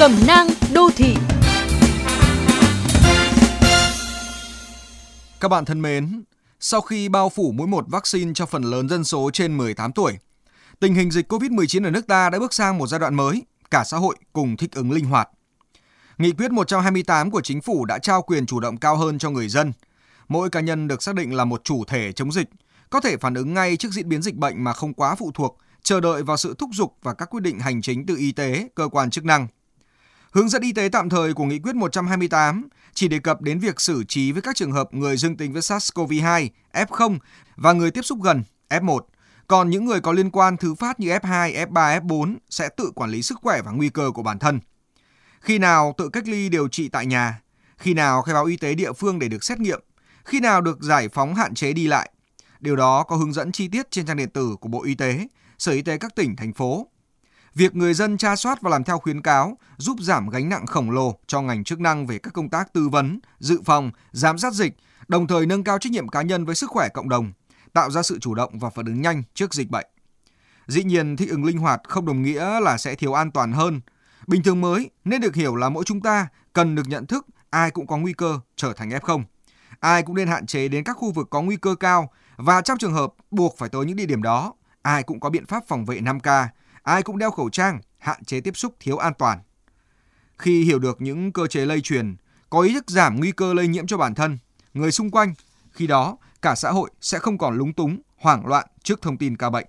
Cẩm nang đô thị Các bạn thân mến, sau khi bao phủ mũi một vaccine cho phần lớn dân số trên 18 tuổi, tình hình dịch COVID-19 ở nước ta đã bước sang một giai đoạn mới, cả xã hội cùng thích ứng linh hoạt. Nghị quyết 128 của chính phủ đã trao quyền chủ động cao hơn cho người dân. Mỗi cá nhân được xác định là một chủ thể chống dịch, có thể phản ứng ngay trước diễn biến dịch bệnh mà không quá phụ thuộc, chờ đợi vào sự thúc giục và các quyết định hành chính từ y tế, cơ quan chức năng. Hướng dẫn y tế tạm thời của Nghị quyết 128 chỉ đề cập đến việc xử trí với các trường hợp người dương tính với SARS-CoV-2, F0 và người tiếp xúc gần, F1. Còn những người có liên quan thứ phát như F2, F3, F4 sẽ tự quản lý sức khỏe và nguy cơ của bản thân. Khi nào tự cách ly điều trị tại nhà, khi nào khai báo y tế địa phương để được xét nghiệm, khi nào được giải phóng hạn chế đi lại. Điều đó có hướng dẫn chi tiết trên trang điện tử của Bộ Y tế, Sở Y tế các tỉnh, thành phố. Việc người dân tra soát và làm theo khuyến cáo giúp giảm gánh nặng khổng lồ cho ngành chức năng về các công tác tư vấn, dự phòng, giám sát dịch, đồng thời nâng cao trách nhiệm cá nhân với sức khỏe cộng đồng, tạo ra sự chủ động và phản ứng nhanh trước dịch bệnh. Dĩ nhiên, thích ứng linh hoạt không đồng nghĩa là sẽ thiếu an toàn hơn. Bình thường mới nên được hiểu là mỗi chúng ta cần được nhận thức ai cũng có nguy cơ trở thành F0. Ai cũng nên hạn chế đến các khu vực có nguy cơ cao và trong trường hợp buộc phải tới những địa điểm đó, ai cũng có biện pháp phòng vệ 5K, ai cũng đeo khẩu trang, hạn chế tiếp xúc thiếu an toàn. Khi hiểu được những cơ chế lây truyền, có ý thức giảm nguy cơ lây nhiễm cho bản thân, người xung quanh, khi đó cả xã hội sẽ không còn lúng túng, hoảng loạn trước thông tin ca bệnh.